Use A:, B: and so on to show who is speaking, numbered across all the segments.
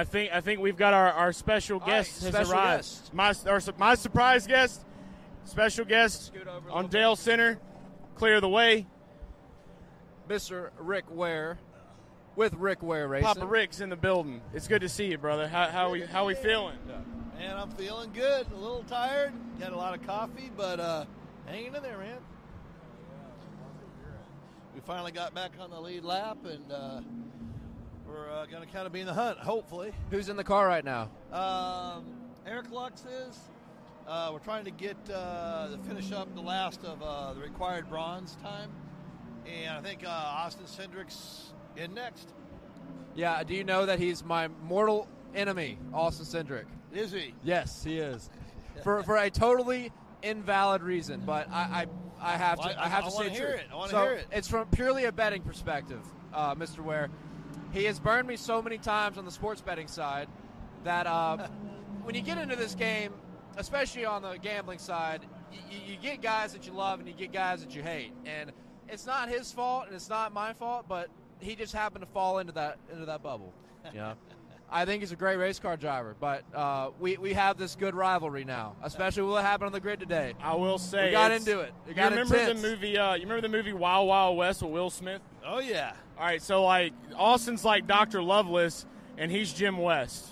A: I think I think we've got our, our special
B: All
A: guest
B: right,
A: has
B: special
A: arrived.
B: guest.
A: My our, my surprise guest, special guest
B: Scoot over a
A: on
B: little
A: Dale Center, clear the way.
B: Mr. Rick Ware with Rick Ware Racing.
A: Papa Rick's in the building. It's good to see you, brother. How how we how we feeling?
C: Man, I'm feeling good. A little tired. Got a lot of coffee, but uh, hanging in there, man. We finally got back on the lead lap, and uh, we're uh, going to kind of be in the hunt, hopefully.
B: Who's in the car right now?
C: Um, Eric Lux is. Uh, we're trying to get uh, to finish up the last of uh, the required bronze time, and I think uh, Austin Cindric's in next.
B: Yeah, do you know that he's my mortal enemy, Austin Cindric?
C: Is he?
B: Yes, he is. for for a totally invalid reason, but I I, I have to
C: Well, I-
B: I, have
C: I
B: to say
C: hear
B: true.
C: it. I wanna
B: so
C: hear it.
B: It's from purely a betting perspective, uh, Mr. Ware. He has burned me so many times on the sports betting side that uh, when you get into this game, especially on the gambling side, you, you get guys that you love and you get guys that you hate, and it's not his fault and it's not my fault, but he just happened to fall into that into that bubble. You know? I think he's a great race car driver, but uh, we, we have this good rivalry now, especially what happened on the grid today.
A: I will say
B: we got into it. It
A: You remember
B: intense.
A: the movie? Uh, you remember the movie Wild Wild West with Will Smith?
C: Oh yeah.
A: All right, so like Austin's like Doctor Loveless, and he's Jim West.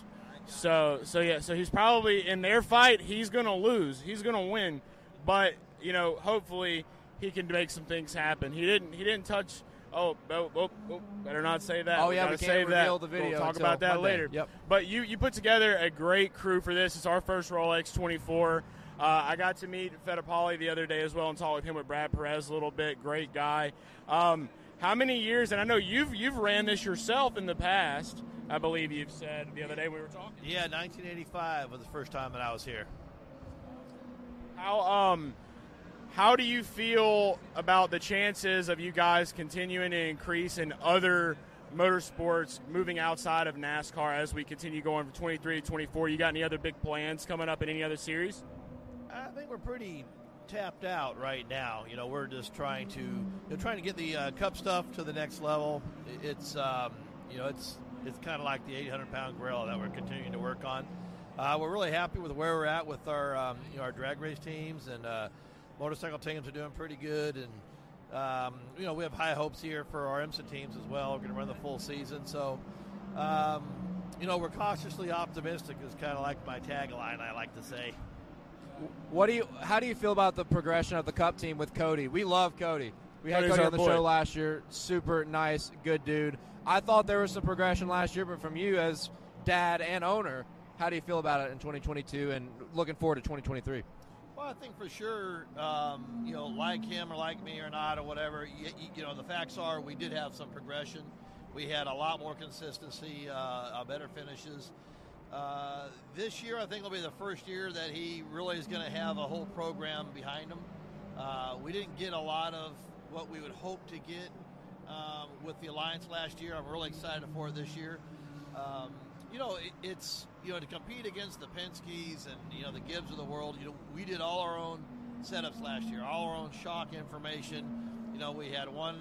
A: So so yeah, so he's probably in their fight. He's gonna lose. He's gonna win, but you know, hopefully he can make some things happen. He didn't. He didn't touch. Oh, oh, oh, oh better not say that.
B: Oh,
A: We
B: yeah, we can't
A: save that.
B: reveal the video
A: We'll talk about that
B: Monday.
A: later.
B: Yep.
A: But you you put together a great crew for this. It's our first Rolex 24. Uh, I got to meet Fittipaldi the other day as well and talk with him with Brad Perez a little bit. Great guy. Um, how many years? And I know you've you've ran this yourself in the past. I believe you've said the other day we were talking.
C: Yeah, 1985 was the first time that I was here.
A: How um how do you feel about the chances of you guys continuing to increase in other motorsports moving outside of NASCAR as we continue going from 23 to 24? You got any other big plans coming up in any other series?
C: I think we're pretty tapped out right now. You know, we're just trying to you know, trying to get the uh, cup stuff to the next level. It's um, you know, it's it's kind of like the 800 pound gorilla that we're continuing to work on. Uh, we're really happy with where we're at with our um, you know our drag race teams and uh, motorcycle teams are doing pretty good and. Um, you know, we have high hopes here for our IMSA teams as well. We're going to run the full season, so um, you know we're cautiously optimistic. Is kind of like my tagline. I like to say.
B: What do you? How do you feel about the progression of the Cup team with Cody? We love Cody. We had
A: Cody's
B: Cody on the
A: boy.
B: show last year. Super nice, good dude. I thought there was some progression last year, but from you as dad and owner, how do you feel about it in 2022 and looking forward to 2023?
C: Well, I think for sure, um, you know, like him or like me or not or whatever, you, you know, the facts are we did have some progression. We had a lot more consistency, uh, uh, better finishes. Uh, this year, I think will be the first year that he really is going to have a whole program behind him. Uh, we didn't get a lot of what we would hope to get um, with the alliance last year. I'm really excited for it this year. Um, you know, it, it's you know to compete against the Penske's and you know the Gibbs of the world. You know, we did all our own setups last year, all our own shock information. You know, we had one,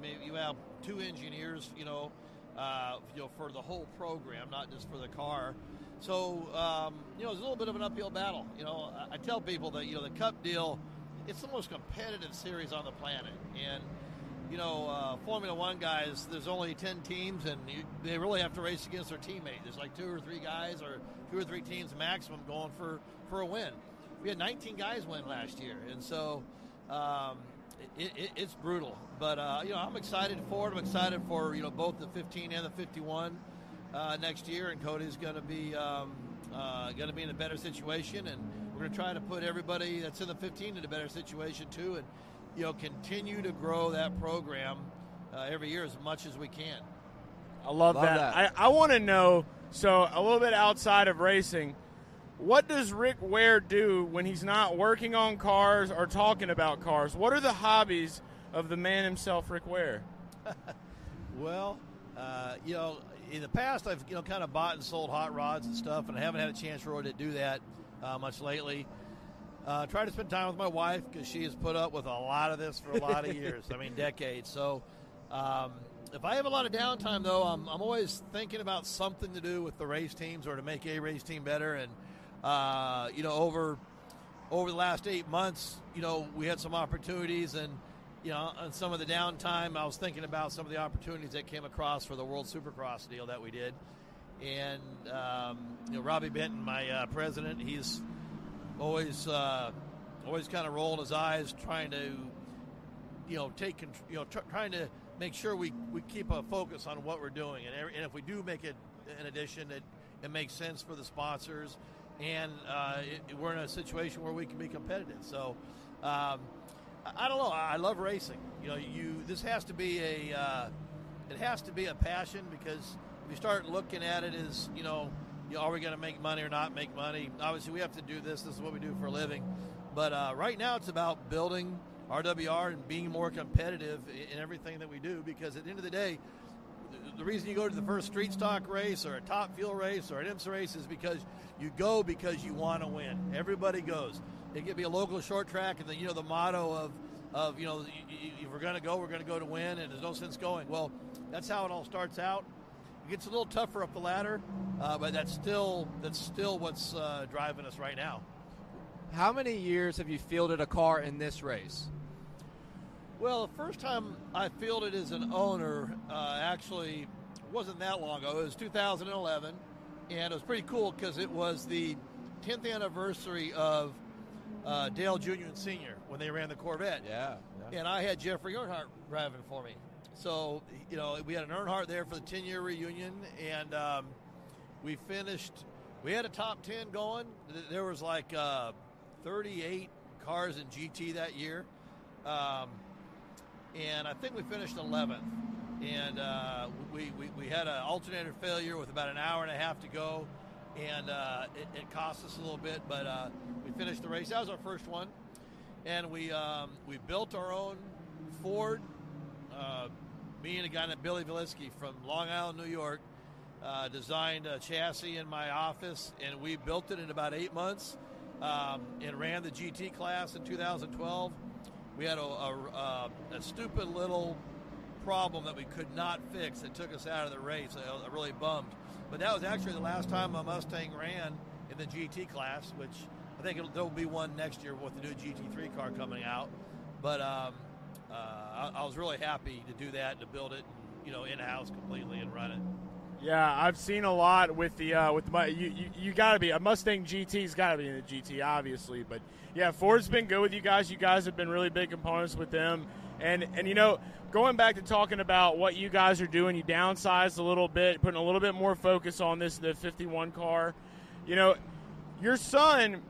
C: maybe you have two engineers. You know, uh, you know for the whole program, not just for the car. So um, you know, it's a little bit of an uphill battle. You know, I, tell people that you know the Cup deal, it's the most competitive series on the planet, and you know, uh, Formula One guys, there's only 10 teams, and you, they really have to race against their teammate. There's like two or three guys, or two or three teams maximum going for, for a win. We had 19 guys win last year, and so um, it, it, it's brutal. But, uh, you know, I'm excited for it. I'm excited for, you know, both the 15 and the 51 uh, next year, and Cody's going to be um, uh, going to be in a better situation, and we're going to try to put everybody that's in the 15 in a better situation, too, and you know, continue to grow that program uh, every year as much as we can.
A: I love,
B: Love
A: that.
B: that.
A: I, I want to know. So a little bit outside of racing, what does Rick Ware do when he's not working on cars or talking about cars? What are the hobbies of the man himself, Rick Ware?
C: Well, uh, you know, in the past, I've you know kind of bought and sold hot rods and stuff, and I haven't had a chance really to do that uh, much lately. Uh, try to spend time with my wife because she has put up with a lot of this for a lot of years. I mean, decades. So, um, if I have a lot of downtime, though, I'm, I'm always thinking about something to do with the race teams or to make a race team better. And uh, you know, over over the last eight months, you know, we had some opportunities, and you know, on some of the downtime, I was thinking about some of the opportunities that came across for the World Supercross deal that we did. And um, you know, Robbie Benton, my uh, president, he's always uh, always kind of rolling his eyes, trying to you know take you know tr- trying to make sure we, we keep a focus on what we're doing, and, every, and if we do make it an addition, it, it makes sense for the sponsors, and uh, it, we're in a situation where we can be competitive. So. Um, I don't know. I love racing. You know, you this has to be a uh, it has to be a passion because if you start looking at it as you know, you know are we going to make money or not make money? Obviously, we have to do this. This is what we do for a living. But uh, right now, it's about building RWR and being more competitive in everything that we do because at the end of the day, the reason you go to the first street stock race or a top fuel race or an IMSA race is because you go because you want to win. Everybody goes. It could be a local short track, and the you know the motto of of you know if we're going to go, we're going to go to win, and there's no sense going. Well, that's how it all starts out. It gets a little tougher up the ladder, uh, but that's still that's still what's uh, driving us right now.
B: How many years have you fielded a car in this race?
C: Well, the first time I fielded as an owner uh, actually wasn't that long ago. It was 2011, and it was pretty cool because it was the 10th anniversary of uh, Dale Jr. and Sr. when they ran the Corvette.
B: Yeah,
C: yeah. And I had Jeffrey Earnhardt driving for me. So, you know, we had an Earnhardt there for the 10 year reunion, and um, we finished, we had a top 10 going. There was like uh, 38 cars in GT that year. Um, and I think we finished 11th. And uh, we, we, we, had an alternator failure with about an hour and a half to go, and uh, it, it, cost us a little bit, but uh, we finished the race. That was our first one, and we um, we built our own Ford. Uh, me and a guy named Billy Valitsky from Long Island, New York, uh, designed a chassis in my office, and we built it in about eight months, um, and ran the GT class in 2012 we had a, a, a, stupid little problem that we could not fix that took us out of the race. I, I really bummed. But that was actually the last time a Mustang ran in the GT class, which I think there'll be one next year with the new GT3 car coming out. But um, uh, I, I, was really happy to do that, to build it, you know, in house completely and run it.
A: Yeah, I've seen a lot with the uh, with my you you, you got to be a Mustang GT's got to be in the GT obviously, but yeah, Ford's been good with you guys. You guys have been really big components with them, and and you know going back to talking about what you guys are doing, you downsized a little bit, putting a little bit more focus on this the 51 car. You know, your son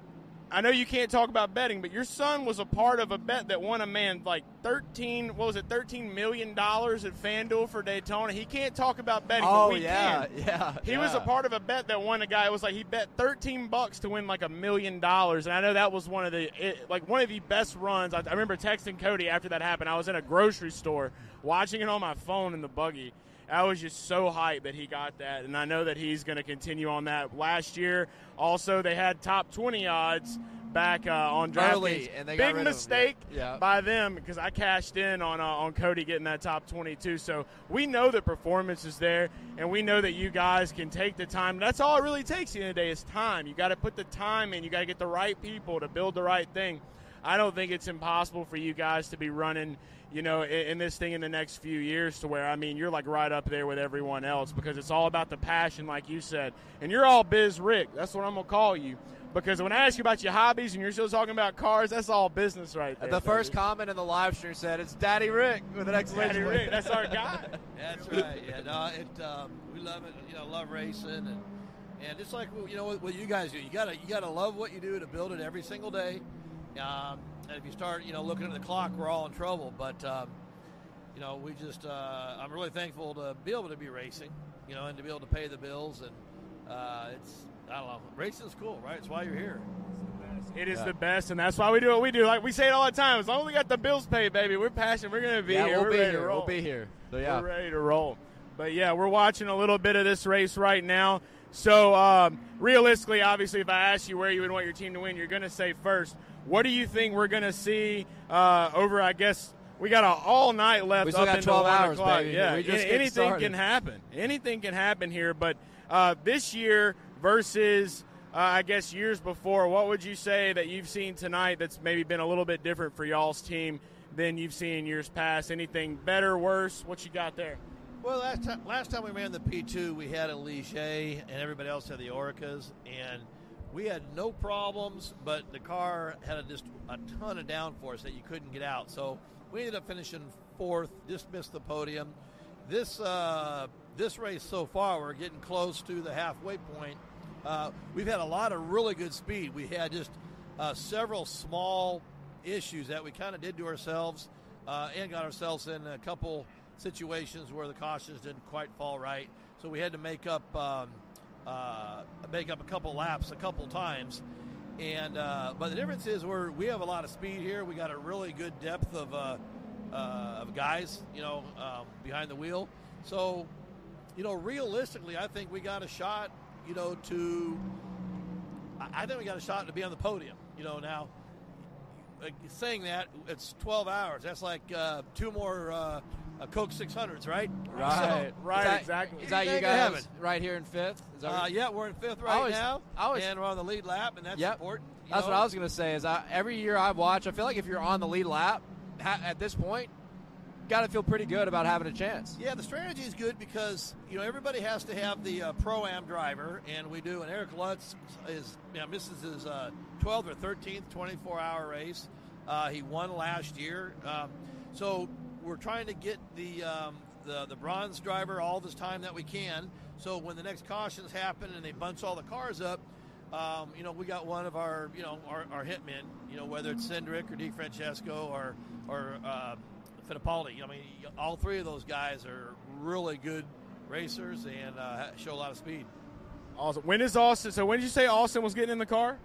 A: I know you can't talk about betting, but your son was a part of a bet that won a man like thirteen. What was it? Thirteen million dollars at FanDuel for Daytona. He can't talk about betting.
B: Oh
A: but we
B: yeah,
A: can.
B: yeah.
A: He
B: yeah.
A: was a part of a bet that won a guy. It was like he bet thirteen bucks to win like a million dollars, and I know that was one of the it, like one of the best runs. I, I remember texting Cody after that happened. I was in a grocery store watching it on my phone in the buggy. I was just so hyped that he got that, and I know that he's going to continue on that. Last year, also they had top 20 odds back uh, on
B: DraftKings.
A: and
B: they
A: big
B: got
A: mistake
B: yeah. Yeah.
A: by them because I cashed in on uh, on Cody getting that top 22. So we know that performance is there, and we know that you guys can take the time. That's all it really takes in the day is time. You got to put the time in. You got to get the right people to build the right thing. I don't think it's impossible for you guys to be running you know, in, in, this thing in the next few years to where, I mean, you're like right up there with everyone else because it's all about the passion, like you said. And you're all Biz Rick. That's what I'm going to call you. Because when I ask you about your hobbies and you're still talking about cars, that's all business right there.
B: The
A: baby.
B: first comment in the live stream said, "It's Daddy Rick with an exclamation
A: Daddy Rick, that's our guy.
C: that's right. Yeah, no, it um, we love it. You know, love racing and and just like you know what, what you guys do. You gotta you gotta love what you do to build it every single day. Um, and if you start, you know, looking at the clock, we're all in trouble. But um, you know, we just uh, I'm really thankful to be able to be racing, you know, and to be able to pay the bills. And uh, it's I don't know, racing's cool, right? It's why you're here.
A: It is yeah. the best, and that's why we do what we do. Like we say it all the time. As long as we got the bills paid, baby, we're passionate. We're gonna be
B: yeah,
A: here.
B: We'll
A: we're
B: be
A: ready
B: here.
A: to roll.
B: We'll be here. So yeah,
A: we're ready to roll. But yeah, we're watching a little bit of this race right now. So um, realistically, obviously, if I ask you where you would want your team to win, you're going to say first. What do you think we're going to see uh, over, I guess, we got a, all night left
B: We still
A: up
B: got
A: until
B: 12 hours,
A: o'clock.
B: baby.
A: Yeah,
B: We just
A: anything
B: started.
A: can happen. Anything can happen here. But uh, this year versus, uh, I guess, years before, what would you say that you've seen tonight that's maybe been a little bit different for y'all's team than you've seen in years past? Anything better, worse? What you got there?
C: Well, last time, last time we ran the P2, we had a Ligier, and everybody else had the Orecas, and we had no problems, but the car had a, just a ton of downforce that you couldn't get out. So we ended up finishing fourth, just missed the podium. This uh, this race so far, we're getting close to the halfway point. Uh, we've had a lot of really good speed. We had just uh, several small issues that we kind of did to ourselves uh, and got ourselves in a couple situations where the cautions didn't quite fall right. So we had to make up um, uh, make up a couple laps a couple times. And uh, but the difference is we're we have a lot of speed here. We got a really good depth of uh, uh, of guys, you know, um, behind the wheel. So, you know, realistically, I think we got a shot, you know, to. I think we got a shot to be on the podium. You know, now uh, saying that it's 12 hours. That's like uh, two more uh, uh, Coke 600s, right?
B: Right,
A: right,
B: Is that-
A: exactly.
B: Is that you guys right here in fifth? Is that
C: Uh, yeah, we're in fifth right
B: always-
C: now,
B: I always-
C: and we're on the lead lap, and that's
B: Yep.
C: important.
B: That's
C: know?
B: what I was going to say. Is I, every year I watch, I feel like if you're on the lead lap ha, at this point, got to feel pretty good about having a chance.
C: Yeah, the strategy is good because you know everybody has to have the uh, pro am driver, and we do. And Eric Lux is you know, misses his uh, 12th or 13th 24 hour race. Uh, he won last year, um, so we're trying to get the, um, the the bronze driver all this time that we can. So when the next cautions happen and they bunch all the cars up. Um, you know, we got one of our, you know, our, our hitmen, you know, whether it's Cindric or DeFrancesco or, or uh, Fittipaldi. I mean, all three of those guys are really good racers and uh, show a lot of speed.
A: Awesome. When is Austin? So when did you say Austin was getting in the car?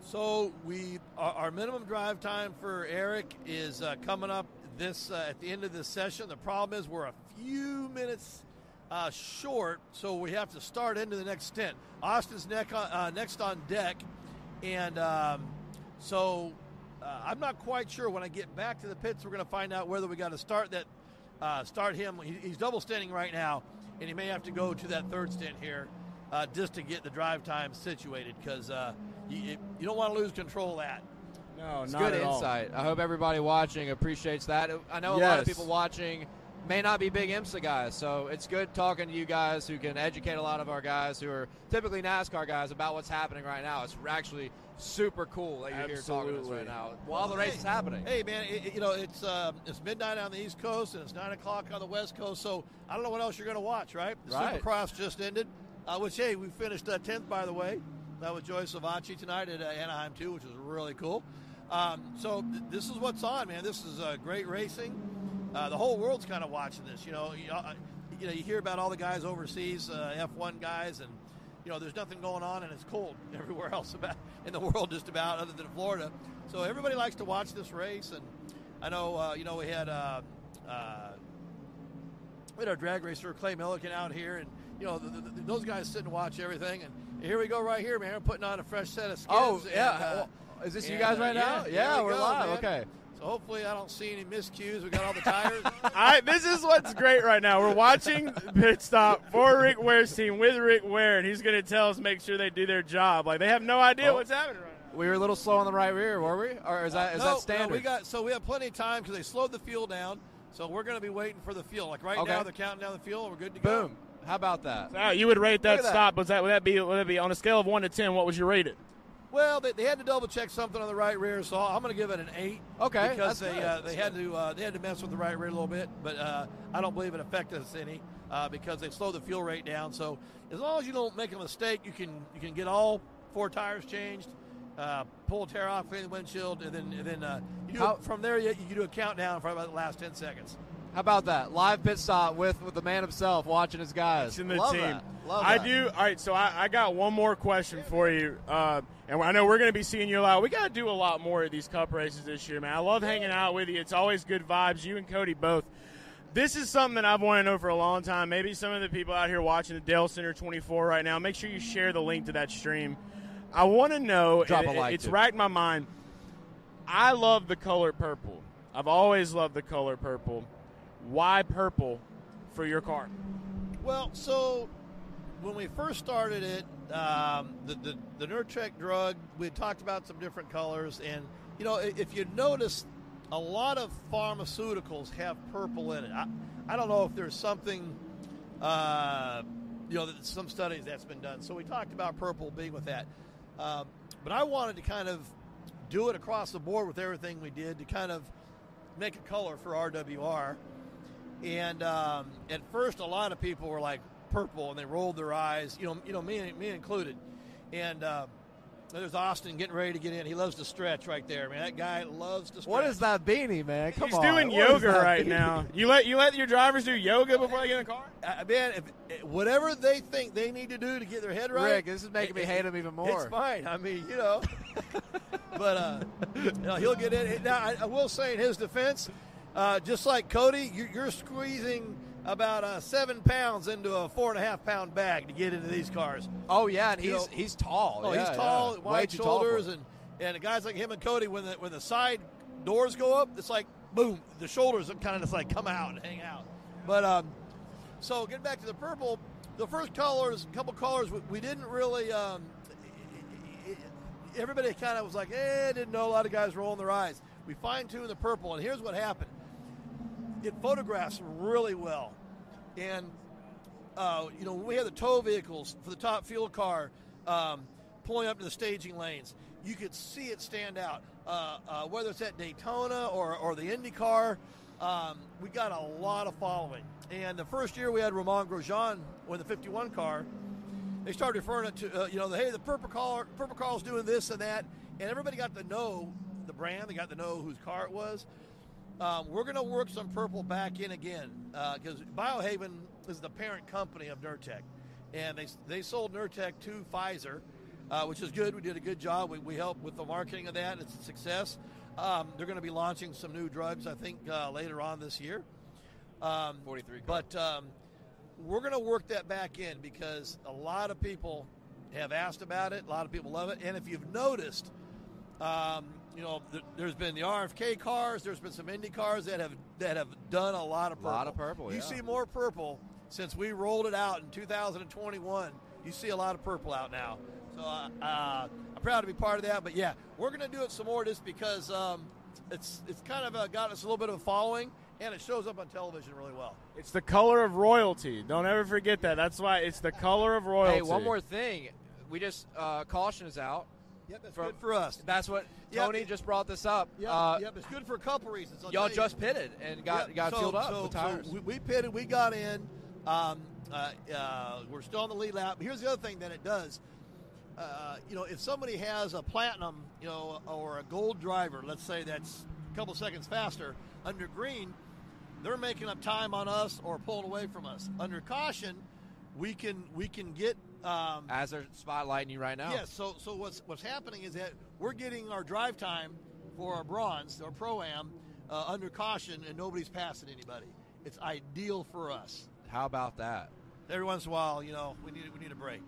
C: So we, our, our minimum drive time for Eric is uh, coming up this uh, at the end of this session. The problem is we're a few minutes uh, short, so we have to start into the next stint. Austin's neck on, uh, next on deck, and um, so uh, I'm not quite sure. When I get back to the pits, we're going to find out whether we got to start that uh, start him. He, he's double stinting right now, and he may have to go to that third stint here uh, just to get the drive time situated because you, you don't want to lose control of that.
A: No,
B: It's
A: not
B: good
A: at all.
B: insight. I hope everybody watching appreciates that. I know a lot of people watching may not be big IMSA guys, so it's good talking to you guys who can educate a lot of our guys who are typically NASCAR guys about what's happening right now. It's actually super cool that you're here talking to us right now while the race
C: Hey,
B: is happening.
C: Hey man, it, it- you know it's um, it's midnight on the East Coast and it's nine o'clock on the West Coast. So I don't know what else you're going to watch, right? The
B: Right.
C: Supercross just ended, uh, which hey, we finished uh, tenth by the way. That was Joey Savatgy tonight at uh, Anaheim too, which was really cool. Um, so th- this is what's on, man. This is uh, great racing. Uh, the whole world's kind of watching this. You know, you know, you know, you hear about all the guys overseas, uh, F1 guys, and you know, there's nothing going on, and it's cold everywhere else about in the world, just about other than Florida. So everybody likes to watch this race, and I know, uh, you know, we had uh, uh, we had our drag racer Clay Millican out here, and you know, the, the, the- those guys sit and watch everything, and here we go right here, man. Putting on a fresh set of skins.
B: oh, yeah.
C: and, uh,
B: is this you guys
C: uh,
B: right now?
C: yeah, we
B: we're
C: go,
B: live.
C: man.
B: Okay.
C: So hopefully, I don't see any miscues. We got all the tires.
A: I, this is what's great right now. We're watching pit stop for Rick Ware's team with Rick Ware, and he's going to tell us make sure they do their job. Like they have no idea
B: Oh.
A: what's happening right now.
B: We were a little slow on the right rear, were we? Or is that is
C: no,
B: that
C: no, we got so we have plenty of time because they slowed the fuel down. So we're going to be waiting for the fuel. Like right
B: Okay.
C: now, they're counting down the fuel, we're good to go.
B: Boom. How about that?
A: So, you would rate that,
B: that.
A: stop? Was that would that be would that be on a scale of one to ten? What would you rate it?
C: Well, they, they had to double check something on the right rear, so I'm going to give it an eight.
B: Okay,
C: because they uh, they had to uh, they had to mess with the right rear a little bit, but uh, I don't believe it affected us any uh, because they slowed the fuel rate down. So as long as you don't make a mistake, you can you can get all four tires changed, uh, pull tear off, clean the windshield, and then and then uh, you do
B: How-
C: it, from there you, you do a countdown for about the last ten seconds.
B: How about that? Live pit stop with with the man himself watching his guys.
A: It's in the
B: Love
A: team.
B: That. Love
A: I
B: that.
A: do. All right, so I, I got one more question for you, uh, and I know we're going to be seeing you a lot. We got to do a lot more of these Cup races this year, man. I love hanging out with you. It's always good vibes. You and Cody both. This is something that I've wanted to know for a long time. Maybe some of the people out here watching the Dale Center 24 right now, make sure you share the link to that stream. I want to know.
B: Drop
A: and
B: a
A: it-
B: like,
A: It's
B: too.
A: racked my mind. I love the color purple. I've always loved the color purple. Why purple for your car?
C: Well, so when we first started it, um, the, the the Nurtec drug, we talked about some different colors, and you know, if you notice, a lot of pharmaceuticals have purple in it. I, I don't know if there's something, uh, you know, some studies that's been done. So we talked about purple being with that, um, but I wanted to kind of do it across the board with everything we did to kind of make a color for RWR. And um, at first, a lot of people were like purple, and they rolled their eyes. You know, you know, me, me included. And uh, there's Austin getting ready to get in. He loves to stretch right there, man. That guy loves to stretch.
B: What is that beanie, man? Come
A: He's
B: on.
A: doing
B: What is
A: yoga right
B: beanie?
A: now. You let you let your drivers do yoga before they get in the car?
C: Uh, man, if, whatever they think they need to do to get their head right.
B: Rick, this is making me
C: it-
B: hate him even more.
C: It's fine. I mean, you know. but uh, you know, he'll get in. Now, I, I will say in his defense, uh, just like Cody, you, you're squeezing about uh, seven pounds into a four and a half pound bag to get into these cars.
B: Oh yeah, and
C: You
B: he's
C: know-
B: he's tall.
C: Oh,
B: Yeah,
C: he's tall,
B: yeah.
C: Wide shoulders, and and guys like him and Cody, when the when the side doors go up, it's like boom, the shoulders kind of just like come out and hang out. But um, so getting back to the purple, the first colors, a couple colors, we, we didn't really. Um, everybody kind of was like, eh, didn't know a lot of guys rolling their eyes. We fine tuned the purple, and here's what happened. It photographs really well, and uh, you know, we had the tow vehicles for the top fuel car um, pulling up to the staging lanes, you could see it stand out. Uh, uh, whether it's at Daytona or, or the IndyCar, um, we got a lot of following. And the first year we had Romain Grosjean with the 51 car, they started referring it to, uh, you know, the, hey, the purple car, purple car's doing this and that, and everybody got to know the brand. They got to know whose car it was. Um, we're going to work some purple back in again because Biohaven is the parent company of Nurtec, and they they sold Nurtec to Pfizer, uh, which is good. We did a good job. We, we helped with the marketing of that. It's a success. Um, they're going to be launching some new drugs, I think, uh, later on this year. Um,
B: 43
C: But um, we're going to work that back in because a lot of people have asked about it. A lot of people love it. And if you've noticed, um, you know, th- there's been the RFK cars. There's been some Indy cars that have that have done a lot of purple.
B: A Lot of purple,
C: You
B: yeah.
C: see more purple since we rolled it out in 2021. You see a lot of purple out now. So uh, uh, I'm proud to be part of that. But yeah, we're going to do it some more just because um, it's it's kind of uh, got us a little bit of a following, and it shows up on television really well.
A: It's the color of royalty. Don't ever forget that. That's why it's the color of royalty.
B: Hey, one more thing. We just uh, caution is out.
C: Yep, that's
B: From-
C: good for us.
B: That's what
C: Yep.
B: Tony just brought this up.
C: Yep,
B: Uh,
C: yep, it's good for a couple reasons. I'll
B: Y'all just pitted and got
C: Yep,
B: got
C: so-
B: filled up
C: so-
B: with tires.
C: So we, we pitted, we got in. Um, uh, uh, we're still on the lead lap. Here's the other thing that it does. Uh, you know, if somebody has a platinum, you know, or a gold driver, let's say that's a couple seconds faster under green, they're making up time on us or pulling away from us. Under caution, we can we can get um,
B: As they're spotlighting you right now.
C: Yes. So so what's what's happening is that we're getting our drive time for our bronze or pro am uh, under caution, and nobody's passing anybody. It's ideal for us.
B: How about that?
C: Every once in a while, you know, we need we need a break.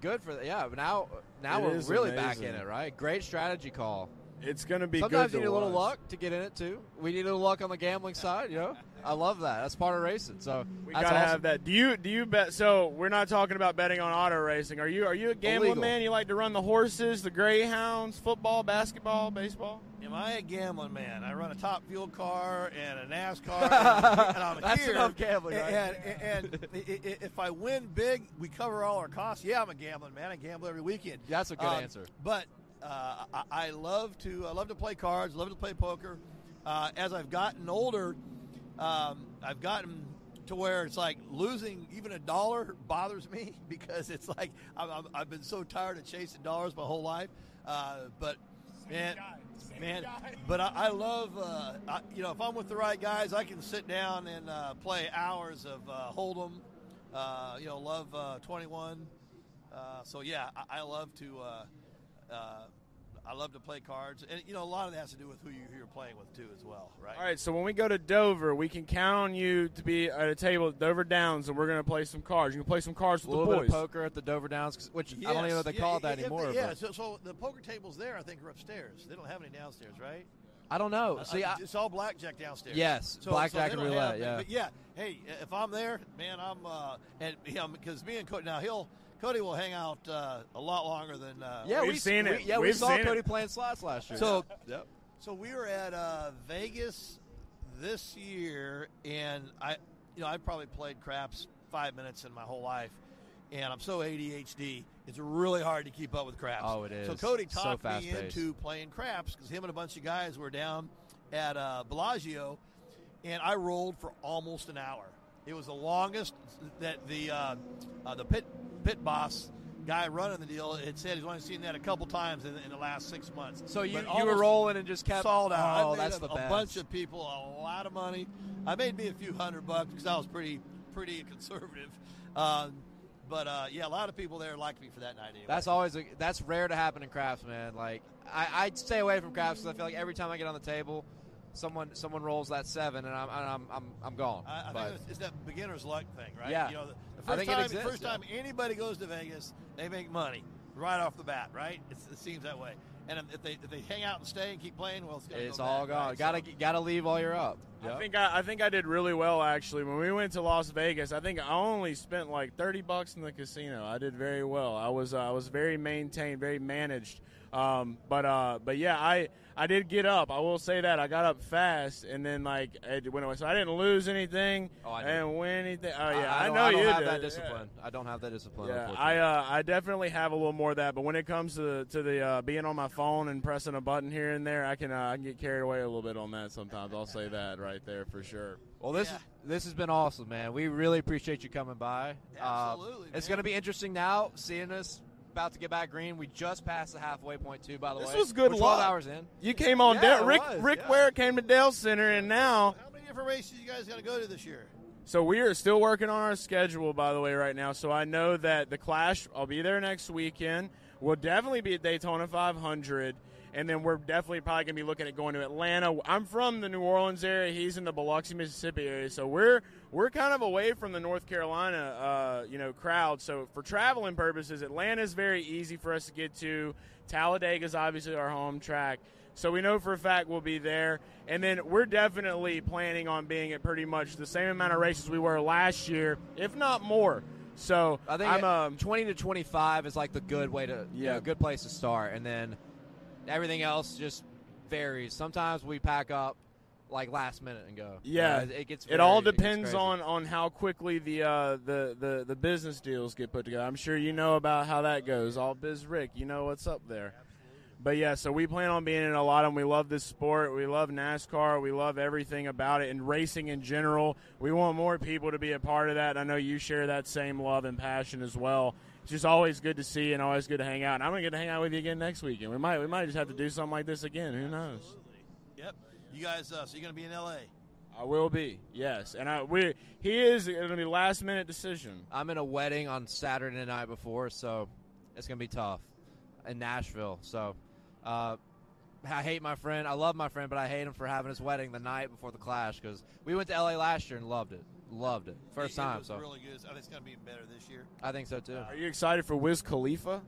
B: Good for the, yeah. But now now
A: It
B: we're
A: is
B: really back in it, right? Great strategy call.
A: It's going to be
B: Sometimes
A: good
B: you
A: to
B: need a little
A: watch.
B: luck to get in it too. We need a little luck on the gambling side. You know, I love that. That's part of racing. So
A: We
B: that's
A: gotta
B: awesome.
A: have that. Do you do you bet? So we're not talking about betting on auto racing. Are you are you a gambling
B: Illegal.
A: man? You like to run the horses, the greyhounds, football, basketball, baseball?
C: Am I a gambling man? I run a top fuel car and a NASCAR, and, and I'm
B: That's
C: here.
B: enough gambling, right?
C: And, and, and i- i- if I win big, we cover all our costs. Yeah, I'm a gambling man. I gamble every weekend.
B: That's a good
C: Um,
B: answer.
C: But uh, I, I love to I love to play cards. Love to play poker. Uh, as I've gotten older, um, I've gotten to where it's like losing even a dollar bothers me because it's like I'm, I've been so tired of chasing dollars my whole life. Uh, but man, man, but I, I love uh, I, you know if I'm with the right guys, I can sit down and uh, play hours of uh, Hold'em. Uh, you know, love uh, 21. Uh, so yeah, I, I love to. Uh, I love to play cards, and you know a lot of that has to do with who, you, who you're playing with too, as well, right?
A: All right. So when we go to Dover, we can count on you to be at a table at Dover Downs, and we're going to play some cards. You can play some cards
B: A
A: with
B: little
A: the
B: bit
A: boys.
B: of poker at the Dover Downs, which I don't even know what they
C: Yes,
B: call
C: yeah,
B: it that
C: if-
B: anymore.
C: Yeah, so, so the poker tables there, I think, are upstairs. They don't have any downstairs, right?
B: I don't know.
C: Uh,
B: See, I,
C: it's all blackjack downstairs.
B: Yes,
C: so,
B: blackjack
C: so
B: and roulette,
C: have-
B: yeah.
C: But yeah, hey, if I'm there, man, I'm uh, and because me and Cody now he'll Cody will hang out uh, a lot longer than uh,
B: yeah,
A: We've
B: we
A: seen
B: we-
A: it.
B: Yeah, we
A: We've
B: saw
A: seen it.
B: Cody playing slots last year.
C: So,
B: yep.
C: so we were at uh, Vegas this year, and I, you know, I probably played craps five minutes in my whole life, and I'm so ADHD, it's really hard to keep up with craps.
B: Oh, it
C: So
B: is.
C: Cody
B: So
C: talked me
B: fast-paced.
C: into playing craps because him and a bunch of guys were down at uh, Bellagio, and I rolled for almost an hour. It was the longest that the uh, uh, the pit pit boss guy running the deal had said he's only seen that a couple times in, in the last six months.
B: So you you were rolling and just kept
C: sold out.
B: Oh,
C: I made
B: that's
C: a,
B: the
C: a bunch of people a lot of money. I made me a few hundred bucks because I was pretty pretty conservative. Um, but uh, yeah, a lot of people there liked me for that night. Anyway.
B: That's always a, that's rare to happen in craps, man. Like I, I stay away from craps because I feel like every time I get on the table, someone someone rolls that seven and I'm I'm I'm, I'm gone.
C: I, I
B: But-
C: think it's, it's that beginner's luck thing, right?
B: Yeah.
C: You know, the, the
B: I
C: first
B: think it
C: time,
B: exists,
C: first
B: yeah.
C: time anybody goes to Vegas, they make money right off the bat, right? It's, it seems that way. And if they if they hang out and stay and keep playing, well, it's, gonna
B: it's
C: go
B: all
C: bad,
B: gone.
C: right?
B: Gotta
C: So-
B: gotta leave while you're up.
A: I think I, I think I did really well actually. When we went to Las Vegas, I think I only spent like thirty bucks in the casino. I did very well. I was uh, I was very maintained, very managed. Um, but uh, but yeah, I I did get up. I will say that I got up fast, and then like it went away. So I didn't lose anything.
B: Oh, I
A: I
B: did.
A: didn't win anything. Oh yeah,
B: I,
A: I,
B: don't,
A: know
B: I don't
A: you
B: have
A: did.
B: that
A: Yeah.
B: discipline. I don't have that discipline.
A: Yeah. I uh, I definitely have a little more of that, but when it comes to to the uh, being on my phone and pressing a button here and there, I can uh, I can get carried away a little bit on that sometimes. I'll say that right there for sure.
B: Well, this
C: Yeah.
B: is this has been awesome, man. We really appreciate you coming by. Uh,
C: Absolutely,
B: it's going to be interesting now seeing us about to get back green. We just passed the halfway point too, by the
A: This
B: way.
A: was good
B: We're Twelve
A: luck.
B: hours in.
A: You came on
B: Yeah,
A: Dale, Rick
B: was,
A: Rick
B: yeah.
A: Ware came to Dale Center, and now
C: How many different races you guys going to go to this year?
A: so we are still working on our schedule. By the way, right now, so I know that the Clash. I'll be there next weekend. We'll definitely be at Daytona 500. And then we're definitely probably going to be looking at going to Atlanta. I'm from the New Orleans area. He's in the Biloxi, Mississippi area. So we're we're kind of away from the North Carolina, uh, you know, crowd. So for traveling purposes, Atlanta is very easy for us to get to. Talladega is obviously our home track. So we know for a fact we'll be there. And then we're definitely planning on being at pretty much the same amount of races we were last year, if not more. So
B: I think
A: I'm um,
B: twenty to twenty-five is like the good way to, yeah,
A: Yeah.
B: good place to start, and then everything else just varies. Sometimes we pack up like last minute and go.
A: Yeah,
B: You it gets.
A: It all depends
B: crazy.
A: on, on how quickly the, uh, the the the business deals get put together. I'm sure you know about how that goes. All biz Rick, you know what's up there. But yeah, so we plan on being in a lot of them. We love this sport. We love NASCAR. We love everything about it and racing in general. We want more people to be a part of that. I know you share that same love and passion as well. It's just always good to see and always good to hang out. And I'm gonna get to hang out with you again next weekend. We might we might just have to do something like this again. Who knows?
C: Absolutely. Yep. You guys, uh, so you're going to be in L.A.
A: I will be. Yes, and I we he is going to be last minute decision.
B: I'm in a wedding on Saturday night before, so it's gonna be tough in Nashville. So uh, I hate my friend. I love my friend, but I hate him for having his wedding the night before the Clash because we went to LA last year and loved it. Loved it. First
C: It- it
B: time.
C: was
B: so
C: really good. I think it's going to be better this year.
B: I think so too.
A: Are you excited for Wiz Khalifa?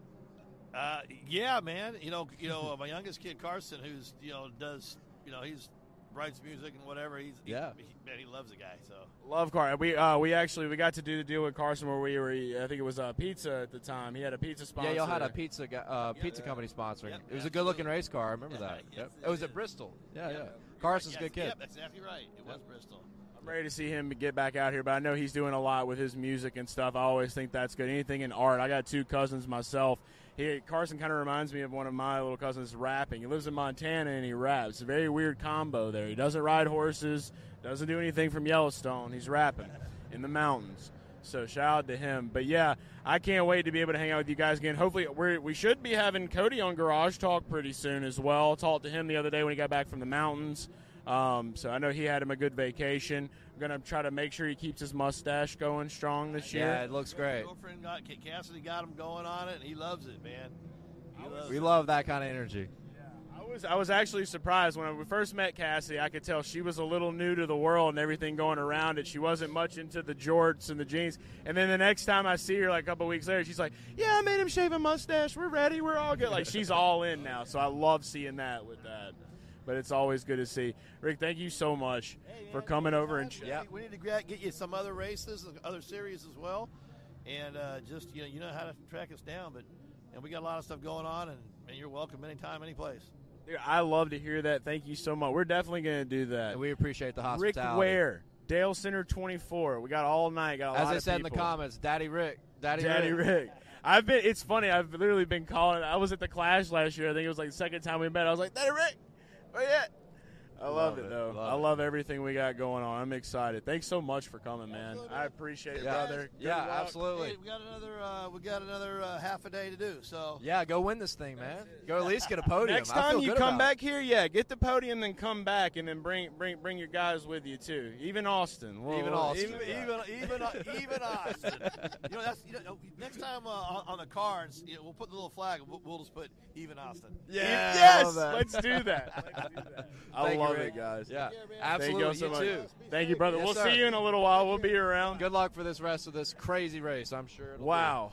C: Uh, yeah, man. You know, you know, uh, my youngest kid Carson, who's you know does you know he's writes music and whatever. He's
B: Yeah.
C: he, man, he loves the guy. So
A: Love Car. We uh, we actually we got to do the deal with Carson where we were. I think it was uh, pizza at the time. He had a pizza sponsor.
B: Yeah, y'all had a pizza gu- uh, pizza company sponsoring.
C: Yep,
B: it was a good looking race car. I remember
C: Yeah,
B: that.
C: yes,
B: Yep.
C: it
B: It was
C: is.
B: at Bristol. Yeah, yeah.
C: You're
B: Carson's a good kid.
C: Yep, that's exactly right. It was Bristol.
A: I'm ready to see him get back out here, but I know he's doing a lot with his music and stuff. I always think that's good. Anything in art. I got two cousins myself. He, Carson kind of reminds me of one of my little cousins rapping. He lives in Montana and he raps. A very weird combo there. He doesn't ride horses, doesn't do anything from Yellowstone. He's rapping in the mountains. So shout out to him. But yeah, I can't wait to be able to hang out with you guys again. Hopefully, we're, we should be having Cody on Garage Talk pretty soon as well. Talked to him the other day when he got back from the mountains. Um, so I know he had him a good vacation. I'm gonna try to make sure he keeps his mustache going strong this year.
B: Yeah, it looks great.
C: Girlfriend got Cassidy got him going on it, and he loves it, man. Loves
B: We
C: it.
B: love that kind of energy.
A: I was I was actually surprised when we first met Cassie. I could tell she was a little new to the world and everything going around it. She wasn't much into the jorts and the jeans. And then the next time I see her, like a couple weeks later, she's like, "Yeah, I made him shave a mustache. We're ready. We're all good." Like she's all in now. So I love seeing that with that. But it's always good to see. Rick, thank you so much
C: Hey, man,
A: for coming over and.
C: anytime.
B: Yeah.
C: We need to get you some other races, other series as well, and uh, just you know you know how to track us down. But and we got a lot of stuff going on, and, and you're welcome anytime, any place.
A: Dude, I love to hear that. Thank you so much. We're definitely going to do that.
B: And we appreciate the hospitality.
A: Rick
B: hospitality.
A: Ware, Dale Center 24. We got all night. Got a
B: As
A: lot
B: I
A: of
B: said in the comments, Daddy Rick. Daddy,
A: Daddy
B: Rick.
A: Rick. I've been. It's funny. I've literally been calling. I was at the Clash last year. I think it was like the second time we met. I was like, Daddy Rick, where you at? I love,
B: Love
A: it
B: it,
A: though.
B: love
A: I
B: it.
A: love everything we got going on. I'm excited. Thanks so much for coming, man. I appreciate it,
B: Yeah.
A: brother. Good
B: Yeah,
A: luck.
B: absolutely.
C: Hey, we got another uh, we got another uh, half a day to do. So
B: Yeah, go win this thing, man. Go at least get a podium.
A: Next
B: I
A: time
B: feel
A: you
B: good
A: come
B: about it.
A: back here, yeah, get the podium, then come back, and then bring bring bring your guys with you too. Even Austin. We'll-
B: Even Austin.
C: even even even uh, even Austin. You know that's you know, next time uh, on, on the cards, you know, we'll put the little flag. We'll, we'll just put even Austin.
B: Yeah,
A: yes, let's do that. Let's do that. I
B: Thank you,
A: love
B: Rick.
A: it, guys.
B: Yeah,
C: Take care, man.
B: absolutely.
A: Thank you so much.
B: too.
A: Thank you, brother.
B: Yes,
A: we'll
B: sir.
A: see you in a little while. We'll be around.
B: Good luck for this rest of this crazy race. I'm sure. it'll be-
A: Wow.